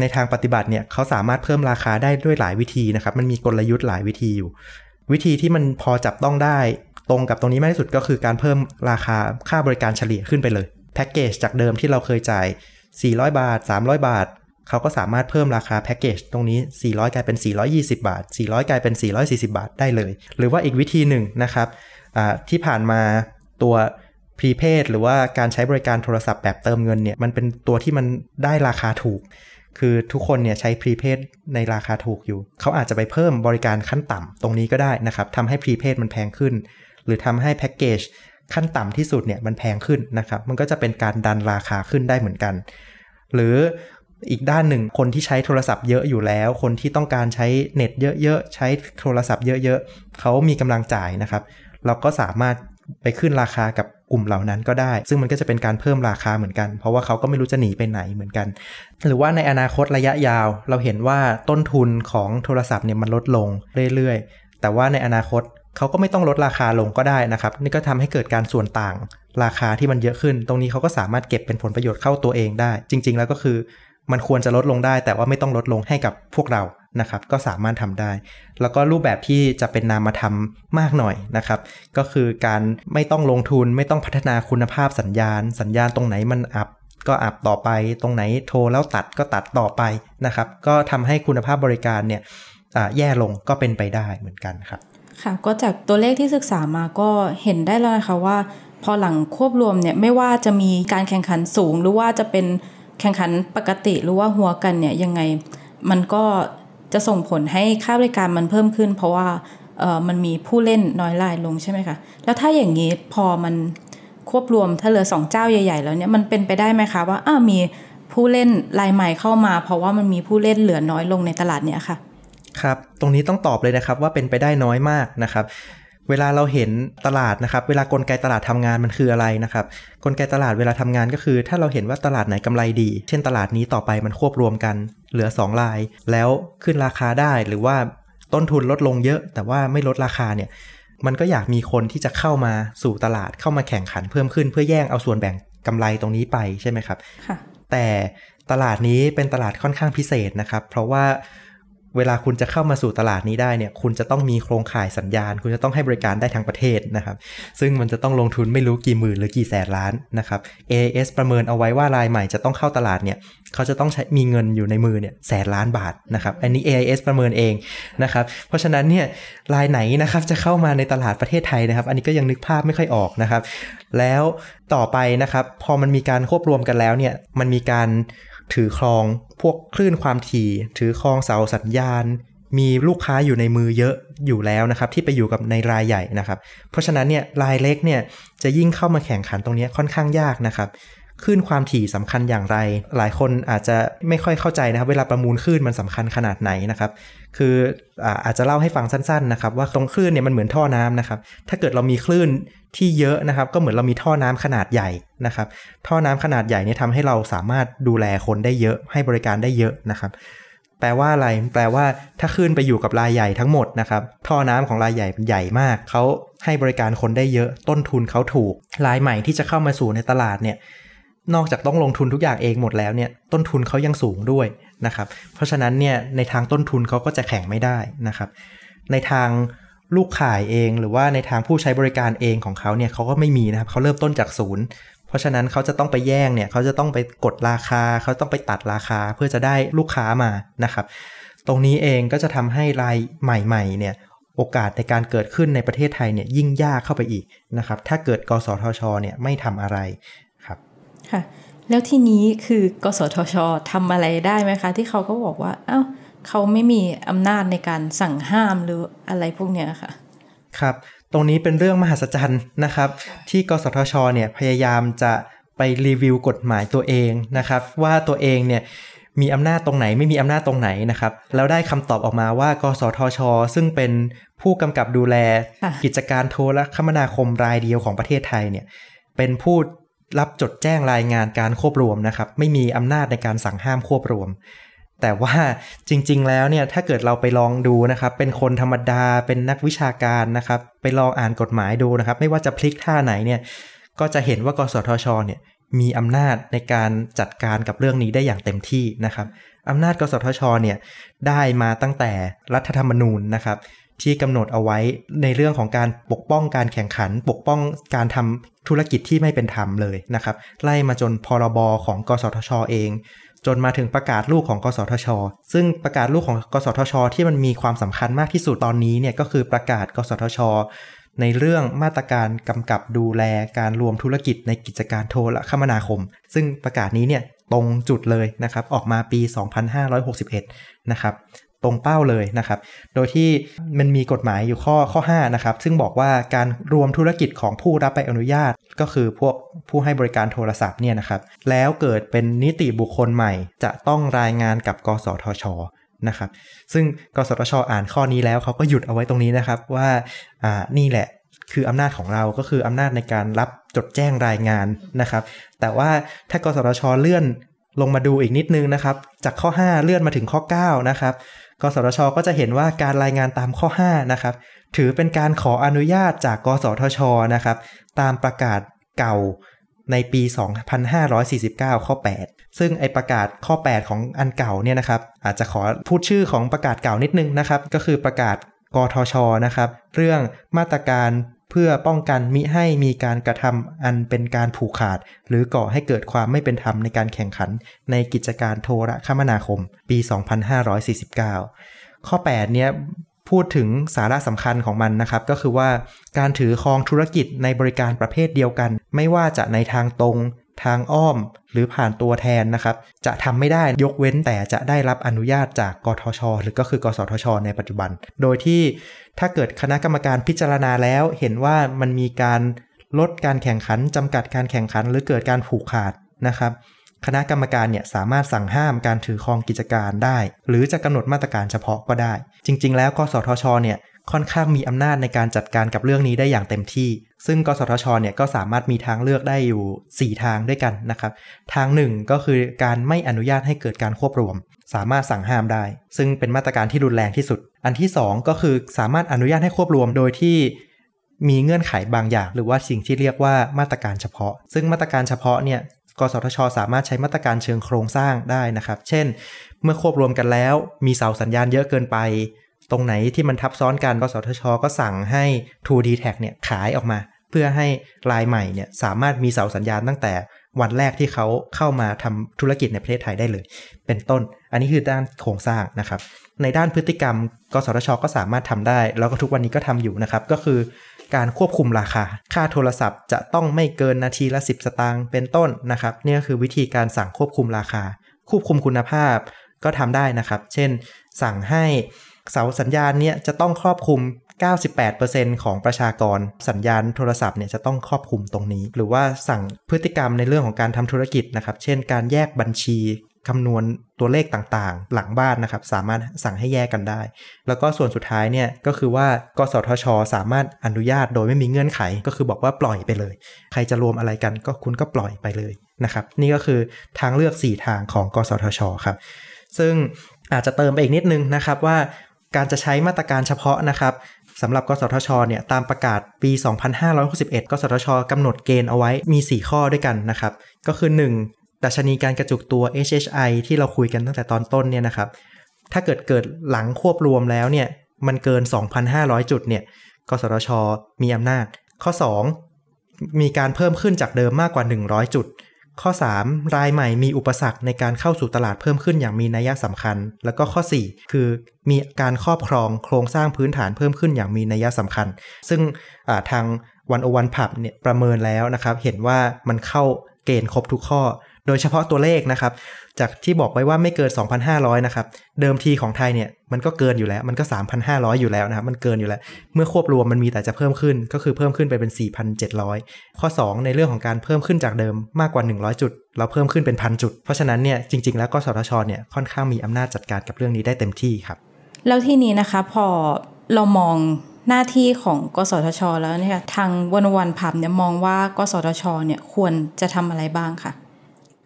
ในทางปฏิบัติเนี่ยเขาสามารถเพิ่มราคาได้ด้วยหลายวิธีนะครับ มันมีกลยุทธ์หลายวิธีอยู่ วิธีที่มันพอจับต้องได้ ตรงกับตรงนี้มากที่สุดก็คือการเพิ่มราคาค่าบริการเฉลี่ยขึ้นไปเลยแพ็กเกจจากเดิมที่เราเคยจ่าย 400 บาท 300 บาทเขาก็สามารถเพิ่มราคาแพ็กเกจตรงนี้ 400 กลายเป็น 420 บาท 400 กลายเป็น 440 บาทได้เลย หรือว่าอีกวิธีหนึ่งนะครับที่ผ่านมาตัว พรีเพดหรือว่าการใช้บริการโทรศัพท์แบบเติมเงินเนี่ยมันเป็นตัวที่มันได้ราคาถูก คือทุกคนเนี่ยใช้พรีเพดในราคาถูกอยู่ เขาอาจจะไปเพิ่มบริการขั้นต่ำตรงนี้ก็ได้นะครับทำให้พรีเพดมันแพงขึ้น หรือทำให้แพ็กเกจขั้นต่ำที่สุดเนี่ยมันแพงขึ้นนะครับมันก็จะเป็นการดันราคาขึ้นได้เหมือนกัน หรืออีกด้านหนึ่งคนที่ใช้โทรศัพท์เยอะอยู่แล้ว คนที่ต้องการใช้เน็ตเยอะๆ ใช้โทรศัพท์เยอะๆ เขามีกำลังจ่ายนะครับ เราก็สามารถไปขึ้นราคากับ กลุ่มเหล่านั้นก็ได้ ซึ่งมันก็จะเป็นการเพิ่มราคาเหมือนกัน เพราะว่าเขาก็ไม่รู้จะหนีไปไหนเหมือนกัน หรือว่าในอนาคตระยะยาว เราเห็นว่าต้นทุนของโทรศัพท์เนี่ยมันลดลงเรื่อยๆ แต่ว่าในอนาคตเขาก็ไม่ต้องลดราคาลงก็ได้นะครับ นี่ก็ทำให้เกิดการส่วนต่าง ราคาที่มันเยอะขึ้น ตรงนี้เขาก็สามารถเก็บเป็นผลประโยชน์เข้าตัวเองได้ จริง ๆ แล้วก็คือ มันควรจะลดลงได้ แต่ว่าไม่ต้องลดลงให้กับพวกเรานะครับ ก็สามารถทำได้ แล้วก็รูปแบบที่จะเป็นนามธรรมมากหน่อยนะครับ ก็คือการไม่ต้องลงทุนไม่ต้องพัฒนาคุณภาพสัญญาณ สัญญาณตรงไหนมันอับก็อับต่อไป ตรงไหนโทรแล้วตัดก็ตัดต่อไปนะครับ ก็ทำให้คุณภาพบริการเนี่ยแย่ลงก็เป็นไปได้เหมือนกันครับ ค่ะก็จากตัวเลขที่ศึกษามาก็เห็นได้แล้วนะคะว่า พอหลังควบรวมเนี่ยไม่ว่าจะมีการแข่งขันสูงหรือว่าจะเป็น แข่งขันปกติหรือว่าหัวกันเนี่ยยังไงมันก็จะส่งผลให้ค่าบริการมันเพิ่มขึ้น เพราะว่าเออมันมีผู้เล่นน้อยรายลงใช่ไหมคะ แล้วถ้าอย่างนี้พอมันควบรวมถ้าเหลือสองเจ้าใหญ่ ๆ แล้วเนี่ยมันเป็นไปได้ไหมคะว่าอ้ามีผู้เล่นรายใหม่เข้ามา เพราะว่ามันมีผู้เล่นเหลือน้อยลงในตลาดเนี่ยค่ะครับ ตรงนี้ต้องตอบเลยนะครับว่าเป็นไปได้น้อยมากนะครับ เวลาเราเห็นตลาดนะครับ เวลากลไกตลาดทำงานมันคืออะไรนะครับ กลไกตลาดเวลาทำงานก็คือ ถ้าเราเห็นว่าตลาดไหนกำไรดี เช่นตลาดนี้ต่อไปมันควบรวมกัน เหลือ 2 ลาย แล้วขึ้นราคาได้หรือว่าต้นทุนลดลงเยอะ แต่ว่าไม่ลดราคาเนี่ยมันก็อยากมีคนที่จะเข้ามาสู่ตลาดเข้ามาแข่งขันเพิ่มขึ้นเพื่อแย่งเอาส่วนแบ่งกำไรตรงนี้ไปใช่ไหมครับแต่ตลาดนี้เป็นตลาดค่อนข้างพิเศษนะครับ เพราะว่า เวลาคุณจะเข้ามาสู่ตลาดนี้ได้เนี่ย คุณจะต้องมีโครงข่ายสัญญาณ คุณจะต้องให้บริการได้ทั้งประเทศนะครับ ซึ่งมันจะต้องลงทุนไม่รู้กี่หมื่นหรือกี่แสนล้านนะครับ AS ประเมินเอาไว้ว่ารายใหม่จะต้องเข้าตลาดเนี่ย เขาจะต้องใช้มีเงินอยู่ในมือเนี่ยแสนล้านบาทนะครับ อันนี้ AIS ประเมินเองนะครับ เพราะฉะนั้นเนี่ยรายไหนนะครับจะเข้ามาในตลาดประเทศไทยนะครับ อันนี้ก็ยังนึกภาพไม่ค่อยออกนะครับ แล้วต่อไปนะครับ พอมันมีการควบรวมกันแล้วเนี่ย มันมีการ ถือครองพวกคลื่นความถี่ ถือครองเสาสัญญาณ มีลูกค้าอยู่ในมือเยอะอยู่แล้วนะครับที่ไปอยู่กับในรายใหญ่นะครับ เพราะฉะนั้นเนี่ยรายเล็กเนี่ยจะยิ่งเข้ามาแข่งขันตรงนี้ค่อนข้างยากนะครับ คลื่นความถี่สำคัญอย่างไร หลายคนอาจจะไม่ค่อยเข้าใจนะครับเวลาประมูลคลื่นมันสำคัญขนาดไหนนะครับ คืออาจจะเล่าให้ฟังสั้นๆนะครับว่าตรงคลื่นเนี่ยมันเหมือนท่อน้ำนะครับ ถ้าเกิดเรามีคลื่นที่เยอะนะครับ ก็เหมือนเรามีท่อน้ำขนาดใหญ่นะครับ ท่อน้ำขนาดใหญ่เนี่ยทำให้เราสามารถดูแลคนได้เยอะ ให้บริการได้เยอะนะครับ แปลว่าอะไร แปลว่าถ้าขึ้นไปอยู่กับรายใหญ่ทั้งหมดนะครับ ท่อน้ำของรายใหญ่เป็นใหญ่มากเขาให้บริการคนได้เยอะ ต้นทุนเขาถูก รายใหม่ที่จะเข้ามาสู่ในตลาดเนี่ย นอกจากต้องลงทุนทุกอย่างเองหมดแล้วเนี่ยต้นทุนเขายังสูงด้วยนะครับ เพราะฉะนั้นเนี่ยในทางต้นทุนเขาก็จะแข่งไม่ได้นะครับ ในทางลูกขายเองหรือว่าในทางผู้ใช้บริการเองของเขาเนี่ยเขาก็ไม่มีนะครับเขาเริ่มต้นจากศูนย์เพราะฉะนั้นเขาจะต้องไปแย่งเนี่ยเขาจะต้องไปกดราคาเขาต้องไปตัดราคาเพื่อจะได้ลูกค้ามานะครับ ตรงนี้เองก็จะทำให้รายใหม่ๆเนี่ยโอกาสในการเกิดขึ้นในประเทศไทยเนี่ยยิ่งยากเข้าไปอีกนะครับถ้าเกิดกสทชเนี่ยไม่ทำอะไร ครับค่ะ แล้วทีนี้คือกสทชทำอะไรได้ไหมคะ ที่เขาก็บอกว่า เอา้าเขาไม่มีอำนาจในการสั่งห้ามหรืออะไรพวกเนี้ยค่ะ ครับ ตรงนี้เป็นเรื่องมหัศจรรย์นะครับ ที่กสทชเนี่ยพยายามจะไปรีวิวกฎหมายตัวเองนะครับ ว่าตัวเองเนี่ยมีอำนาจตรงไหนไม่มีอำนาจตรงไหนนะครับ แล้วได้คำตอบออกมาว่ากสทช ซึ่งเป็นผู้กำกับดูแลกิจการโทรคมนาคมรายเดียวของประเทศไทยเนี่ยเป็นผู้ รับจดแจ้งรายงานการควบรวมนะครับ ไม่มีอำนาจในการสั่งห้ามควบรวม แต่ว่าจริง ๆ แล้วเนี่ยถ้าเกิดเราไปลองดูนะครับ เป็นคนธรรมดาเป็นนักวิชาการนะครับ ไปลองอ่านกฎหมายดูนะครับ ไม่ว่าจะพลิกท่าไหนเนี่ยก็จะเห็นว่ากสทชเนี่ยมีอำนาจในการจัดการกับเรื่องนี้ได้อย่างเต็มที่นะครับอำนาจกสทชเนี่ยได้มาตั้งแต่รัฐธรรมนูญนะครับ ที่กำหนดเอาไว้ในเรื่องของการปกป้องการแข่งขัน ปกป้องการทำธุรกิจที่ไม่เป็นธรรมเลยนะครับ ไล่มาจนพรบของกสทชเอง จนมาถึงประกาศลูกของกสทช ซึ่งประกาศลูกของกสทช ที่มันมีความสำคัญมากที่สุดตอนนี้เนี่ยก็คือประกาศกสทช ในเรื่องมาตรการกำกับดูแลการรวมธุรกิจในกิจการโทรคมนาคม ซึ่งประกาศนี้เนี่ยตรงจุดเลยนะครับ ออกมาปี 2561 นะครับ ตรงเป้าเลยนะครับ โดยที่มันมีกฎหมายอยู่ข้อข้อ5นะครับ ซึ่งบอกว่าการรวมธุรกิจของผู้รับใบอนุญาต ก็คือพวกผู้ให้บริการโทรศัพท์เนี่ยนะครับ แล้วเกิดเป็นนิติบุคคลใหม่ จะต้องรายงานกับ กสทชนะครับ ซึ่งกสทชอ่านข้อนี้แล้วเขาก็หยุดเอาไว้ตรงนี้นะครับว่าอ่านี่แหละคืออำนาจของเราก็คืออำนาจในการรับจดแจ้งรายงานนะครับ แต่ว่าถ้ากสทชเลื่อนลงมาดูอีกนิดนึงนะครับ จากข้อ 5 เลื่อนมาถึงข้อ 9 นะครับ กสทช ก็จะเห็นว่าการรายงานตามข้อ5นะครับถือเป็นการขออนุญาตจากกสทชนะครับตามประกาศเก่าในปี 2549 ข้อ 8 ซึ่งไอประกาศข้อ 8 ของอันเก่าเนี่ยนะครับอาจจะขอพูดชื่อของประกาศเก่านิดนึงนะครับ ก็คือประกาศกทชนะครับ เรื่องมาตรการ เพื่อป้องกันมิให้มีการกระทำอันเป็นการผูกขาด หรือก่อให้เกิดความไม่เป็นธรรมในการแข่งขัน ในกิจการโทรคมนาคม ปี 2549 ข้อ 8 เนี้ยพูดถึงสาระสำคัญของมันนะครับ ก็คือว่าการถือครองธุรกิจในบริการประเภทเดียวกัน ไม่ว่าจะในทางตรง ทางอ้อมหรือผ่านตัวแทนนะครับ จะทำไม่ได้ยกเว้นแต่จะได้รับอนุญาตจากกทช หรือก็คือกสทช ในปัจจุบัน โดยที่ถ้าเกิดคณะกรรมการพิจารณาแล้ว เห็นว่ามันมีการลดการแข่งขันจำกัดการแข่งขัน หรือเกิดการผูกขาดนะครับ คณะกรรมการเนี่ยสามารถสั่งห้ามการถือครองกิจการได้ หรือจะกำหนดมาตรการเฉพาะก็ได้ จริง ๆ แล้วกสทช เนี่ย ค่อนข้างมีอำนาจในการจัดการกับเรื่องนี้ได้อย่างเต็มที่ ซึ่งกสทชเนี่ยก็สามารถมีทางเลือกได้อยู่ 4 ทางด้วยกันนะครับ ทางหนึ่งก็คือการไม่อนุญาตให้เกิดการควบรวม สามารถสั่งห้ามได้ ซึ่งเป็นมาตรการที่รุนแรงที่สุด อันที่ 2 ก็คือสามารถอนุญาตให้ควบรวมโดยที่มีเงื่อนไขบางอย่าง หรือว่าสิ่งที่เรียกว่ามาตรการเฉพาะ ซึ่งมาตรการเฉพาะเนี่ยกสทช สามารถใช้มาตรการเชิงโครงสร้างได้นะครับ เช่น เมื่อควบรวมกันแล้ว มีเสาสัญญาณเยอะเกินไป ตรงไหนที่มันทับซ้อนกันกสทช ก็สั่งให้ 2D Tag เนี่ยขายออกมา เพื่อให้รายใหม่เนี่ยสามารถมีเสาสัญญาณตั้งแต่วันแรกที่เขาเข้ามาทำธุรกิจในประเทศไทยได้เลย เป็นต้น อันนี้คือด้านโครงสร้างนะครับ ในด้านพฤติกรรม กสทช ก็สามารถทำได้ แล้วก็ทุกวันนี้ก็ทำอยู่นะครับ ก็คือการควบคุมราคา ค่าโทรศัพท์จะต้องไม่เกินนาทีละ 10 สตางค์เป็นต้นนะครับ นี่ก็คือวิธีการสั่งควบคุมราคา ควบคุมคุณภาพก็ทำได้นะครับ เช่น สั่งให้ เสาสัญญาณเนี่ยจะต้องครอบคลุม 98%ของประชากรสัญญาณโทรศัพท์เนี่ยจะต้องครอบคลุมตรงนี้ หรือว่าสั่งพฤติกรรมในเรื่องของการทำธุรกิจนะครับ เช่น การแยกบัญชีคำนวณตัวเลขต่างๆ หลังบ้านนะครับ สามารถสั่งให้แยกกันได้ แล้วก็ส่วนสุดท้ายเนี่ยก็คือว่ากสทช สามารถอนุญาตโดยไม่มีเงื่อนไข ก็คือบอกว่าปล่อยไปเลย ใครจะรวมอะไรกันก็คุณก็ปล่อยไปเลยนะครับ นี่ก็คือทางเลือก 4 ทางของกสทช ครับ ซึ่งอาจจะเติมไปอีกนิดนึงนะครับว่า การจะใช้มาตรการเฉพาะนะครับสำหรับกสทชเนี่ยตามประกาศปี 2561 กสทชกำหนดเกณฑ์เอาไว้มี 4 ข้อด้วยกันนะครับ ก็คือ 1. ดัชนีการกระจุกตัว HHI ที่เราคุยกันตั้งแต่ตอนต้นเนี่ยนะครับ ถ้าเกิดเกิดหลังควบรวมแล้วเนี่ยมันเกิน 2,500 จุดเนี่ยกสทชมีอำนาจ ข้อ 2 มีการเพิ่มขึ้นจากเดิมมากกว่า 100 จุด ข้อ 3 รายใหม่มีอุปสรรคในการเข้าสู่ตลาดเพิ่มขึ้นอย่างมีนัยสำคัญ แล้วก็ข้อ 4 คือมีการครอบครองโครงสร้างพื้นฐานเพิ่มขึ้นอย่างมีนัยสำคัญ ซึ่งทางวันโอวันผับเนี่ยประเมินแล้วนะครับ เห็นว่ามันเข้าเกณฑ์ครบทุกข้อ โดยเฉพาะตัวเลขนะครับ จากที่บอกไว้ว่าไม่เกิน 2,500 นะครับ เดิมทีของไทยเนี่ยมันก็เกินอยู่แล้ว มันก็ 3,500 อยู่แล้วนะครับ มันเกินอยู่แล้ว เมื่อควบรวมมันมีแต่จะเพิ่มขึ้น ก็คือเพิ่มขึ้นไปเป็น 4,700 ข้อ 2 ในเรื่องของการเพิ่มขึ้นจากเดิมมากกว่า 100 จุด เราเพิ่มขึ้นเป็นพันจุด เพราะฉะนั้นเนี่ยจริง ๆ แล้วกสทชเนี่ยค่อนข้างมีอำนาจจัดการกับเรื่องนี้ได้เต็มที่ครับ แล้วที่นี้นะคะพอเรามองหน้าที่ของกสทช แล้วเนี่ยทางวันวันพับเนี่ยมองว่ากสทช เนี่ยควรจะทำอะไรบ้างค่ะ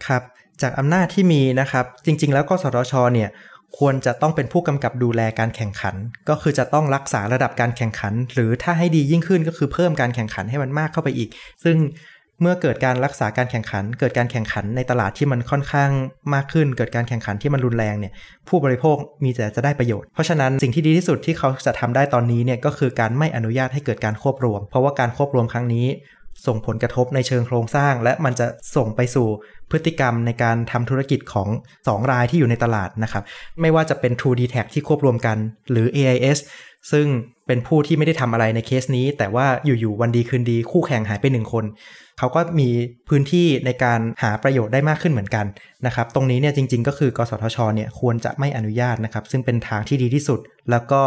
ครับจากอำนาจที่มีนะครับ จริง ๆ แล้วกสทชเนี่ยควรจะต้องเป็นผู้กำกับดูแลการแข่งขัน ก็คือจะต้องรักษาระดับการแข่งขัน หรือถ้าให้ดียิ่งขึ้นก็คือเพิ่มการแข่งขันให้มันมากเข้าไปอีก ซึ่งเมื่อเกิดการรักษาการแข่งขัน เกิดการแข่งขันในตลาดที่มันค่อนข้างมากขึ้น เกิดการแข่งขันที่มันรุนแรงเนี่ยผู้บริโภคมีแต่จะได้ประโยชน์ เพราะฉะนั้นสิ่งที่ดีที่สุดที่เขาจะทำได้ตอนนี้เนี่ยก็คือการไม่อนุญาตให้เกิดการควบรวม เพราะว่าการควบรวมครั้งนี้ ส่งผลกระทบในเชิงโครงสร้าง และมันจะส่งไปสู่พฤติกรรมในการทำธุรกิจของ 2 รายที่อยู่ในตลาดนะครับ ไม่ว่าจะเป็น True d t a c ที่ควบรวมกัน หรือ AIS ซึ่งเป็นผู้ที่ไม่ได้ทำอะไรในเคสนี้ แต่ว่าอยู่ๆวันดีคืนดีคู่แข่งหายไปหนึ่งคน เขาก็มีพื้นที่ในการหาประโยชน์ได้มากขึ้นเหมือนกันนะครับ ตรงนี้เนี่ยจริงๆ ก็คือกสทชเนี่ยควรจะไม่อนุญาตนะครับ ซึ่งเป็นทางที่ดีที่สุด แล้วก็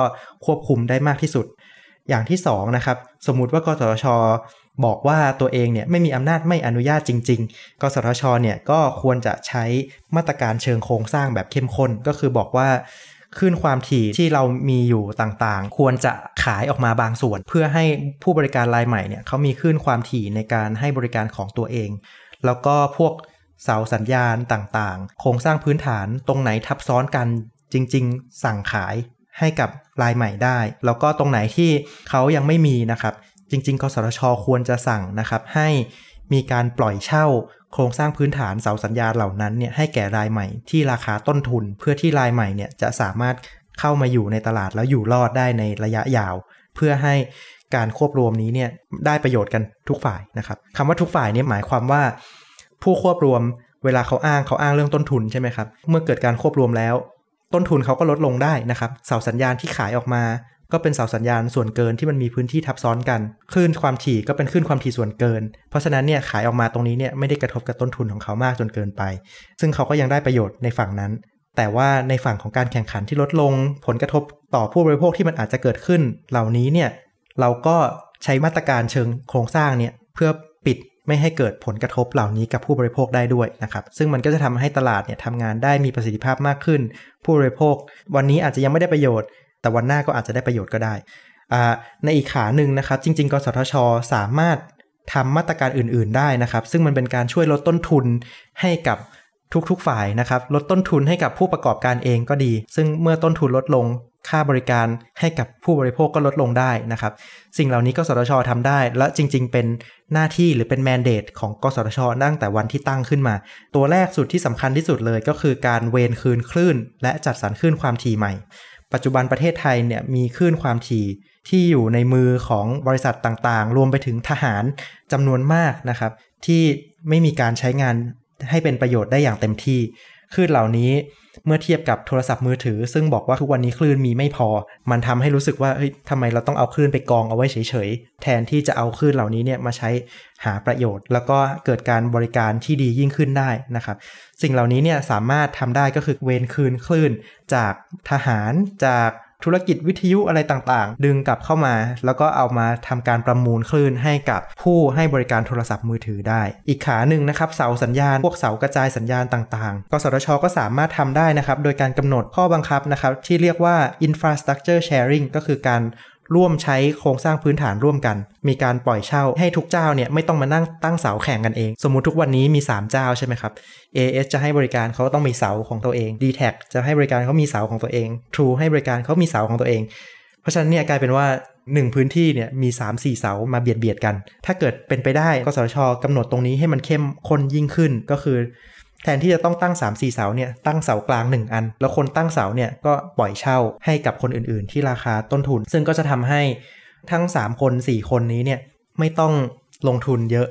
ควบคุมได้มากที่สุด อย่างที่2นะครับสมมุติว่ากสทช บอกว่าตัวเองเนี่ยไม่มีอำนาจไม่อนุญาตจริง ๆ กสทชเนี่ยก็ควรจะใช้มาตรการเชิงโครงสร้างแบบเข้มข้นก็คือบอกว่าคลื่นความถี่ที่เรามีอยู่ต่างๆ ควรจะขายออกมาบางส่วน เพื่อให้ผู้บริการรายใหม่เนี่ยเขามีคลื่นความถี่ในการให้บริการของตัวเอง แล้วก็พวกเสาสัญญาณต่างๆ โครงสร้างพื้นฐานตรงไหนทับซ้อนกันจริง ๆ สั่งขายให้กับรายใหม่ได้ แล้วก็ตรงไหนที่เขายังไม่มีนะครับ จริง ๆ กสทช ควรจะสั่งนะครับ ให้มีการปล่อยเช่าโครงสร้างพื้นฐานเสาสัญญาเหล่านั้นเนี่ยให้แก่รายใหม่ที่ราคาต้นทุน เพื่อที่รายใหม่เนี่ยจะสามารถเข้ามาอยู่ในตลาดแล้วอยู่รอดได้ในระยะยาว เพื่อให้การควบรวมนี้เนี่ยได้ประโยชน์กันทุกฝ่ายนะครับคำว่าทุกฝ่ายเนี่ยหมายความว่า ผู้ควบรวมเวลาเขาอ้างเขาอ้างเรื่องต้นทุนใช่ไหมครับเมื่อเกิดการควบรวมแล้ว ต้นทุนเขาก็ลดลงได้นะครับเสาสัญญาณที่ขายออกมา ก็เป็นเสาสัญญาณส่วนเกินที่มันมีพื้นที่ทับซ้อนกันคลื่นความถี่ก็เป็นคลื่นความถี่ส่วนเกิน เพราะฉะนั้นเนี่ยขายออกมาตรงนี้เนี่ยไม่ได้กระทบกับต้นทุนของเขามากจนเกินไป ซึ่งเขาก็ยังได้ประโยชน์ในฝั่งนั้น แต่ว่าในฝั่งของการแข่งขันที่ลดลง ผลกระทบต่อผู้บริโภคที่มันอาจจะเกิดขึ้น เหล่านี้เนี่ยเราก็ใช้มาตรการเชิงโครงสร้างเนี่ยเพื่อปิดไม่ให้เกิดผลกระทบเหล่านี้กับผู้บริโภคได้ด้วยนะครับ ซึ่งมันก็จะทำให้ตลาดเนี่ยทำงานได้มีประสิทธิภาพมากขึ้น ผู้บริโภค วันนี้อาจจะยังไม่ได้ประโยชน์ แต่วันหน้าก็อาจจะได้ประโยชน์ก็ได้ ในอีกขาหนึ่งนะครับ จริง ๆ กสทช สามารถทำมาตรการอื่น ๆ ได้นะครับ ซึ่งมันเป็นการช่วยลดต้นทุนให้กับทุกๆฝ่ายนะครับ ลดต้นทุนให้กับผู้ประกอบการเองก็ดี ซึ่งเมื่อต้นทุนลดลงค่าบริการให้กับผู้บริโภคก็ลดลงได้นะครับ สิ่งเหล่านี้กสทชทำได้ และจริง ๆ เป็นหน้าที่หรือเป็นแมนเดตของกสทชตั้งแต่วันที่ตั้งขึ้นมา ตัวแรกสุดที่สำคัญที่สุดเลยก็คือการเวนคืนคลื่น และจัดสรรคลื่นความถี่ใหม่ ปัจจุบันประเทศไทยเนี่ยมีคลื่นความถี่ที่อยู่ในมือของบริษัทต่างๆ รวมไปถึงทหารจำนวนมากนะครับ ที่ไม่มีการใช้งานให้เป็นประโยชน์ได้อย่างเต็มที่คลื่นเหล่านี้ เมื่อเทียบกับโทรศัพท์มือถือ ซึ่งบอกว่าทุกวันนี้คลื่นมีไม่พอ มันทำให้รู้สึกว่าเฮ้ยทำไมเราต้องเอาคลื่นไปกองเอาไว้เฉยๆ แทนที่จะเอาคลื่นเหล่านี้เนี่ยมาใช้หาประโยชน์ แล้วก็เกิดการบริการที่ดียิ่งขึ้นได้นะครับสิ่งเหล่านี้เนี่ยสามารถทำได้ก็คือเวนคืนคลื่นจากทหารจาก ธุรกิจวิทยุอะไรต่างๆ ดึงกลับเข้ามา แล้วก็เอามาทำการประมูลคลื่นให้กับผู้ให้บริการโทรศัพท์มือถือได้ อีกขาหนึ่งนะครับเสาสัญญาณ พวกเสากระจายสัญญาณต่างๆ กสทช ก็สามารถทำได้นะครับ โดยการกำหนดข้อบังคับนะครับที่เรียกว่า infrastructure sharing ก็คือการ ร่วมใช้โครงสร้างพื้นฐานร่วมกัน มีการปล่อยเช่าให้ทุกเจ้าเนี่ยไม่ต้องมานั่งตั้งเสาแข่งกันเอง สมมุติทุกวันนี้มี 3 เจ้าใช่ไหมครับ AS จะให้บริการเขาต้องมีเสาของตัวเอง d t แทจะให้บริการเขามีเสาของตัวเอง True ให้บริการเขามีเสาของตัวเอง เพราะฉะนั้นเนี่ยกลายเป็นว่า 1 พื้นที่เนี่ยมี 3-4 เสามาเบียดเบียดกัน ถ้าเกิดเป็นไปได้กสชกำหนดตรงนี้ให้มันเข้มข้นยิ่งขึ้นก็คือ แทนที่จะต้องตั้ง 3 4 เสาเนี่ยตั้งเสากลาง 1 อัน แล้วคนตั้งเสาเนี่ยก็ปล่อยเช่าให้กับคนอื่นๆ ที่ราคาต้นทุน ซึ่งก็จะทำให้ทั้ง 3 คน 4 คนนี้เนี่ยไม่ต้องลงทุนเยอะ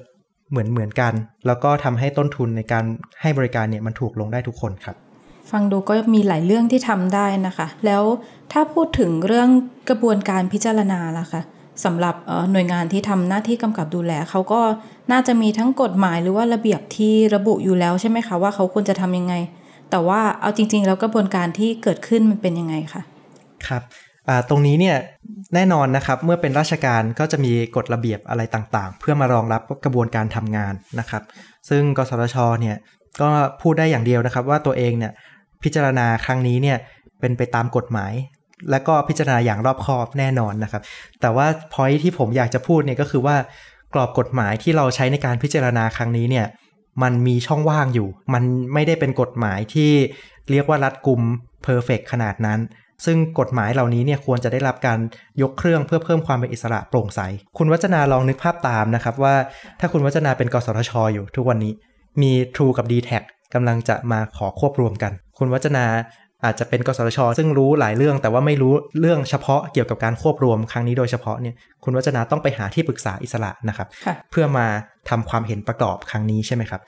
เหมือนเหมือนกัน แล้วก็ทำให้ต้นทุนในการให้บริการเนี่ยมันถูกลงได้ทุกคนครับฟังดูก็มีหลายเรื่องที่ทำได้นะคะ แล้วถ้าพูดถึงเรื่องกระบวนการพิจารณาล่ะคะ สำหรับหน่วยงานที่ทำหน้าที่กำกับดูแลเขาก็น่าจะมีทั้งกฎหมายหรือว่าระเบียบที่ระบุอยู่แล้วใช่ไหมคะว่าเขาควรจะทำยังไง แต่ว่าเอาจริง ๆ แล้วกระบวนการที่เกิดขึ้นมันเป็นยังไงคะครับตรงนี้เนี่ยแน่นอนนะครับเมื่อเป็นราชการก็จะมีกฎระเบียบอะไรต่างๆ เพื่อมารองรับกระบวนการทำงานนะครับ ซึ่งกสทชเนี่ยก็พูดได้อย่างเดียวนะครับว่าตัวเองเนี่ยพิจารณาครั้งนี้เนี่ยเป็นไปตามกฎหมาย และก็พิจารณาอย่างรอบคอบแน่นอนนะครับ แต่ว่าพอยที่ผมอยากจะพูดเนี่ยก็คือว่ากรอบกฎหมายที่เราใช้ในการพิจารณาครั้งนี้เนี่ยมันมีช่องว่างอยู่ มันไม่ได้เป็นกฎหมายที่เรียกว่ารัดกุมเพอร์เฟกขนาดนั้น ซึ่งกฎหมายเหล่านี้เนี่ยควรจะได้รับการยกเครื่องเพื่อเพิ่มความเป็นอิสระโปร่งใส คุณวัจนาลองนึกภาพตามนะครับว่าถ้าคุณวัจนาเป็นกสทชอยู่ทุกวันนี้มี True กับ d t แทกำลังจะมาขอควบรวมกัน คุณวัจนา อาจจะเป็นกสทช ซึ่งรู้หลายเรื่องแต่ว่าไม่รู้เรื่องเฉพาะเกี่ยวกับการควบรวมครั้งนี้โดยเฉพาะเนี่ยคุณวัจนาต้องไปหาที่ปรึกษาอิสระนะครับ เพื่อมาทำความเห็นประกอบครั้งนี้ใช่ไหมครับ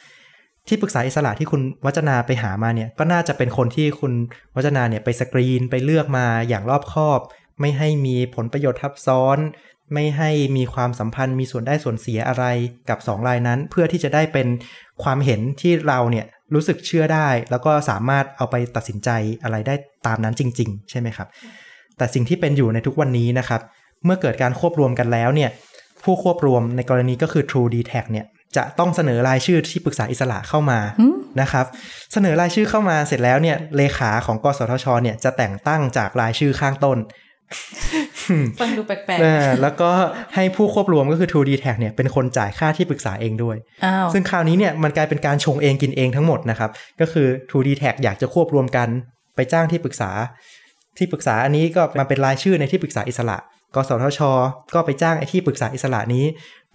ที่ปรึกษาอิสระที่คุณวัจนาไปหามาเนี่ยก็น่าจะเป็นคนที่คุณวัจนาเนี่ยไปสกรีนไปเลือกมาอย่างรอบคอบ ไม่ให้มีผลประโยชน์ทับซ้อนไม่ให้มีความสัมพันธ์มีส่วนได้ส่วนเสียอะไรกับ 2 รายนั้น เพื่อที่จะได้เป็นความเห็นที่เราเนี่ย รู้สึกเชื่อได้ แล้วก็สามารถเอาไปตัดสินใจอะไรได้ตามนั้นจริง ๆ ใช่ไหมครับ แต่สิ่งที่เป็นอยู่ในทุกวันนี้นะครับ เมื่อเกิดการควบรวมกันแล้วเนี่ยผู้ควบรวมในกรณีก็คือ True d t a c เนี่ยจะต้องเสนอรายชื่อที่ปรึกษาอิสระเข้ามานะครับ เสนอรายชื่อเข้ามาเสร็จแล้วเนี่ยเลขาของกสทชเนี่ยจะแต่งตั้งจากรายชื่อข้างต้น ฟังดูแปลกๆแล้วก็ให้ผู้ควบรวมก็คือ 2D Tag เนี่ยเป็นคนจ่ายค่าที่ปรึกษาเองด้วย ซึ่งคราวนี้เนี่ยมันกลายเป็นการชงเองกินเองทั้งหมดนะครับ ก็คือ 2D Tag อยากจะควบรวมกันไปจ้างที่ปรึกษา ที่ปรึกษาอันนี้ก็มาเป็นรายชื่อในที่ปรึกษาอิสระ กสทช ก็ไปจ้างไอ้ที่ปรึกษาอิสระนี้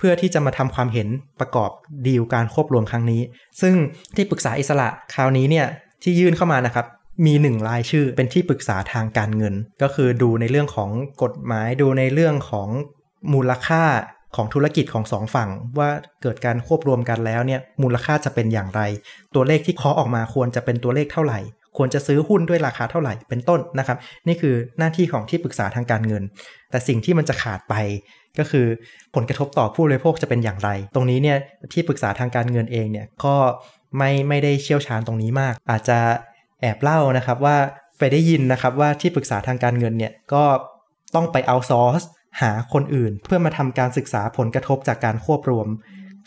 พื่อที่จะมาทำความเห็นประกอบดีลการควบรวมครั้งนี้ ซึ่งที่ปรึกษาอิสระคราวนี้เนี่ยที่ยื่นเข้ามานะครับ มีหนึ่งรายชื่อเป็นที่ปรึกษาทางการเงิน ก็คือดูในเรื่องของกฎหมายดูในเรื่องของมูลค่าของธุรกิจของสองฝั่ง ว่าเกิดการควบรวมกันแล้วเนี่ยมูลค่าจะเป็นอย่างไร ตัวเลขที่เคาะออกมาควรจะเป็นตัวเลขเท่าไหร่ ควรจะซื้อหุ้นด้วยราคาเท่าไหร่เป็นต้นนะครับ นี่คือหน้าที่ของที่ปรึกษาทางการเงิน แต่สิ่งที่มันจะขาดไปก็คือผลกระทบต่อผู้บริโภคจะเป็นอย่างไร ตรงนี้เนี่ยที่ปรึกษาทางการเงินเองเนี่ยก็ไม่ไม่ได้เชี่ยวชาญตรงนี้มาก อาจจะ แอบเล่านะครับว่าไปได้ยินนะครับว่าที่ปรึกษาทางการเงินเนี่ยก็ต้องไปเอาซอร์สหาคนอื่น เพื่อมาทำการศึกษาผลกระทบจากการควบรวม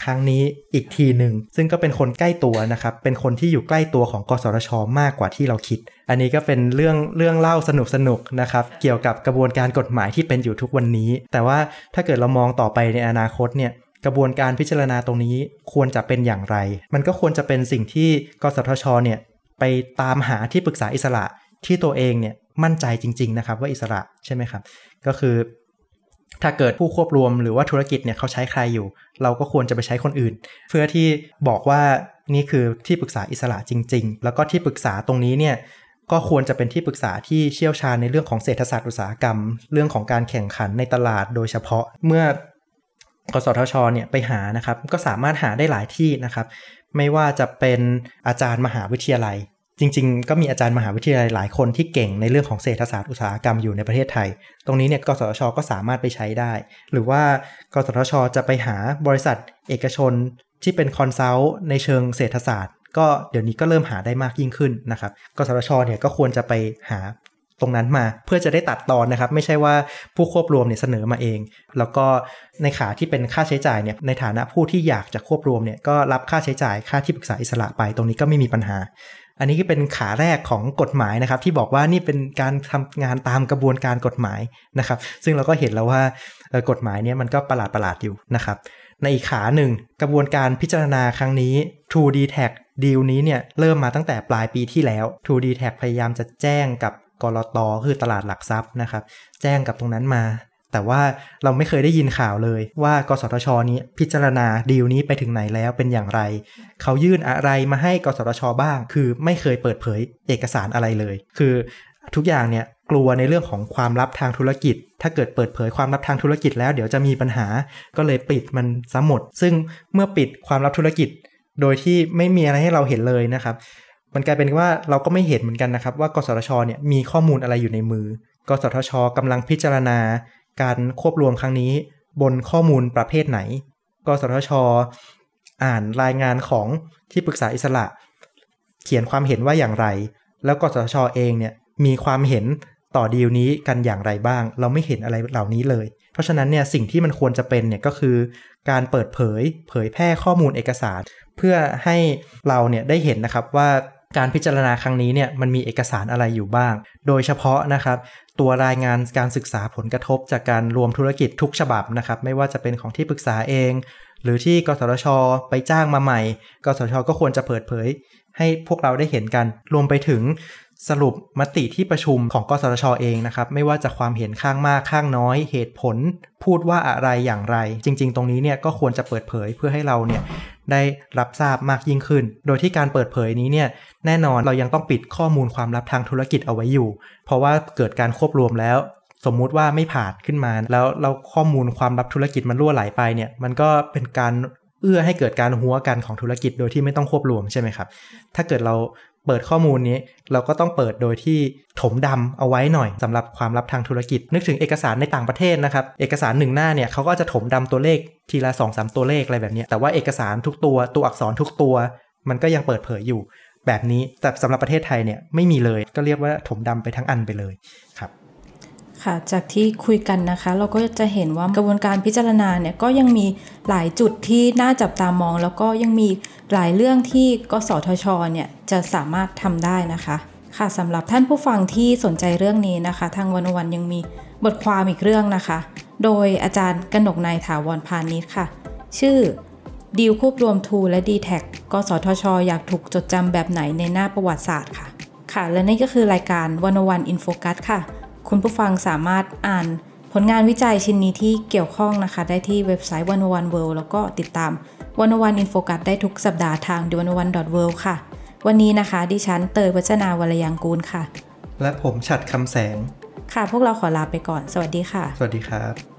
ครั้งนี้อีกทีหนึ่ง ซึ่งก็เป็นคนใกล้ตัวนะครับ เป็นคนที่อยู่ใกล้ตัวของกสทช มากกว่าที่เราคิด อันนี้ก็เป็นเรื่องเรื่องเล่าสนุกสนุกนะครับ เกี่ยวกับกระบวนการกฎหมายที่เป็นอยู่ทุกวันนี้ แต่ว่าถ้าเกิดเรามองต่อไปในอนาคตเนี่ยกระบวนการพิจารณาตรงนี้ควรจะเป็นอย่างไร มันก็ควรจะเป็นสิ่งที่กสทช เนี่ย ไปตามหาที่ปรึกษาอิสระที่ตัวเองเนี่ยมั่นใจจริง ๆ นะครับ ว่าอิสระใช่ไหมครับ ก็คือถ้าเกิดผู้ควบรวมหรือว่าธุรกิจเนี่ยเขาใช้ใครอยู่ เราก็ควรจะไปใช้คนอื่น เพื่อที่บอกว่านี่คือที่ปรึกษาอิสระจริง ๆ แล้วก็ที่ปรึกษาตรงนี้เนี่ยก็ควรจะเป็นที่ปรึกษาที่เชี่ยวชาญในเรื่องของเศรษฐศาสตร์อุตสาหกรรม เรื่องของการแข่งขันในตลาดโดยเฉพาะเมื่อกสทชเนี่ยไปหานะครับ ก็สามารถหาได้หลายที่นะครับ ไม่ว่าจะเป็นอาจารย์มหาวิทยาลัย จริง ๆ ก็มีอาจารย์มหาวิทยาลัยหลายคนที่เก่งในเรื่องของเศรษฐศาสตร์อุตสาหกรรมอยู่ในประเทศไทย ตรงนี้เนี่ยกสทช ก็สามารถไปใช้ได้ หรือว่ากสทช จะไปหาบริษัทเอกชนที่เป็น consult ในเชิงเศรษฐศาสตร์ ก็เดี๋ยวนี้ก็เริ่มหาได้มากยิ่งขึ้นนะครับ กสทช เนี่ยก็ควรจะไปหา ตรงนั้นมาเพื่อจะได้ตัดตอนนะครับ ไม่ใช่ว่าผู้ควบรวมเนี่ยเสนอมาเอง แล้วก็ในขาที่เป็นค่าใช้จ่ายเนี่ยในฐานะผู้ที่อยากจะควบรวมเนี่ยก็รับค่าใช้จ่ายค่าที่ปรึกษาอิสระไปตรงนี้ก็ไม่มีปัญหา อันนี้ก็เป็นขาแรกของกฎหมายนะครับ ที่บอกว่านี่เป็นการทำงานตามกระบวนการกฎหมายนะครับ ซึ่งเราก็เห็นแล้วว่ากฎหมายเนี่ยมันก็ประหลาดประหลาดอยู่นะครับ ในอีกขาหนึ่งกระบวนการพิจารณาครั้งนี้ True d t a c ดีลนี้เนี่ยเริ่มมาตั้งแต่ปลายปีที่แล้ว True d t a c พยายามจะแจ้งกับ กรตคือตลาดหลักทรัพย์นะครับ แจ้งกับตรงนั้นมา แต่ว่าเราไม่เคยได้ยินข่าวเลยว่ากสทช นี้พิจารณาดีลนี้ไปถึงไหนแล้วเป็นอย่างไร เขายื่นอะไรมาให้กสทช บ้าง คือไม่เคยเปิดเผยเอกสารอะไรเลย คือทุกอย่างเนี่ยกลัวในเรื่องของความลับทางธุรกิจ ถ้าเกิดเปิดเผยความลับทางธุรกิจแล้วเดี๋ยวจะมีปัญหา ก็เลยปิดมันซะหมด ซึ่งเมื่อปิดความลับธุรกิจ โดยที่ไม่มีอะไรให้เราเห็นเลยนะครับ มันกลายเป็นว่าเราก็ไม่เห็นเหมือนกันนะครับ ว่ากสทชเนี่ยมีข้อมูลอะไรอยู่ในมือ กสทชกำลังพิจารณา การควบรวมครั้งนี้ บนข้อมูลประเภทไหน กสทช อ่านรายงานของที่ปรึกษาอิสระ เขียนความเห็นว่าอย่างไร แล้วกสทชเองเนี่ยมีความเห็นต่อดีลนี้กันอย่างไรบ้าง เราไม่เห็นอะไรเหล่านี้เลย เพราะฉะนั้นเนี่ยสิ่งที่มันควรจะเป็นเนี่ยก็คือ การเปิดเผย เผยแพร่ข้อมูลเอกสาร เพื่อให้เราเนี่ยได้เห็นนะครับว่า การพิจารณาครั้งนี้เนี่ยมันมีเอกสารอะไรอยู่บ้าง โดยเฉพาะนะครับตัวรายงานการศึกษาผลกระทบจากการรวมธุรกิจทุกฉบับนะครับไม่ว่าจะเป็นของที่ปรึกษาเอง หรือที่กสทช ไปจ้างมาใหม่ กสทช ก็ควรจะเปิดเผย ให้พวกเราได้เห็นกัน รวมไปถึงสรุปมติที่ประชุมของกสทชเองนะครับ ไม่ว่าจะความเห็นข้างมากข้างน้อย เหตุผล พูดว่าอะไรอย่างไร จริง ๆ ตรงนี้เนี่ยก็ควรจะเปิดเผยเพื่อให้เราเนี่ย ได้รับทราบมากยิ่งขึ้น โดยที่การเปิดเผยนี้เนี่ยแน่นอนเรายังต้องปิดข้อมูลความลับทางธุรกิจเอาไว้อยู่ เพราะว่าเกิดการควบรวมแล้วสมมุติว่าไม่ผ่านขึ้นมา แล้วเราข้อมูลความลับธุรกิจมันรั่วไหลไปเนี่ยมันก็เป็นการเอื้อให้เกิดการหัวกันของธุรกิจโดยที่ไม่ต้องควบรวมใช่ไหมครับ ถ้าเกิดเรา เปิดข้อมูลนี้เราก็ต้องเปิดโดยที่ถมดำเอาไว้หน่อยสำหรับความลับทางธุรกิจ นึกถึงเอกสารในต่างประเทศนะครับ เอกสารหนึ่งหน้าเนี่ยเขาก็จะถมดำตัวเลขทีละ2อสตัวเลขอะไรแบบนี้ แต่ว่าเอกสารทุกตัวตัวอักษรทุกตัว มันก็ยังเปิดเผยอยู่ แบบนี้แต่สำหรับประเทศไทยเนี่ยไม่มีเลยก็เรียกว่าถมดำไปทั้งอันไปเลยครับค่ะจากที่คุยกันนะคะ เราก็จะเห็นว่ากระบวนการพิจารณาเนี่ยก็ยังมีหลายจุดที่น่าจับตามอง แล้วก็ยังมี หลายเรื่องที่กสทชเนี่ยจะสามารถทำได้นะคะค่ะสำหรับท่านผู้ฟังที่สนใจเรื่องนี้นะคะ ทาง One O One ยังมีบทความอีกเรื่องนะคะ โดยอาจารย์กนกนัยถาวรพานิชค่ะ ชื่อดีลควบรวมทรูและ dtac กสทช อยากถูกจดจำแบบไหนในหน้าประวัติศาสตร์ค่ะ ค่ะ และนี่ก็คือรายการ One O One In Focus ค่ะ คุณผู้ฟังสามารถอ่านผลงานวิจัยชิ้นนี้ที่เกี่ยวข้องนะคะ ได้ที่เว็บไซต์ One O One World แล้วก็ติดตาม One O One In Focus ได้ทุกสัปดาห์ทาง The One O One dot World ค่ะ วันนี้นะคะ ดิฉันเตยวัจนาวรยังกูลค่ะ และผมฉัดคำแสง ค่ะ พวกเราขอลาไปก่อน สวัสดีค่ะ สวัสดีครับ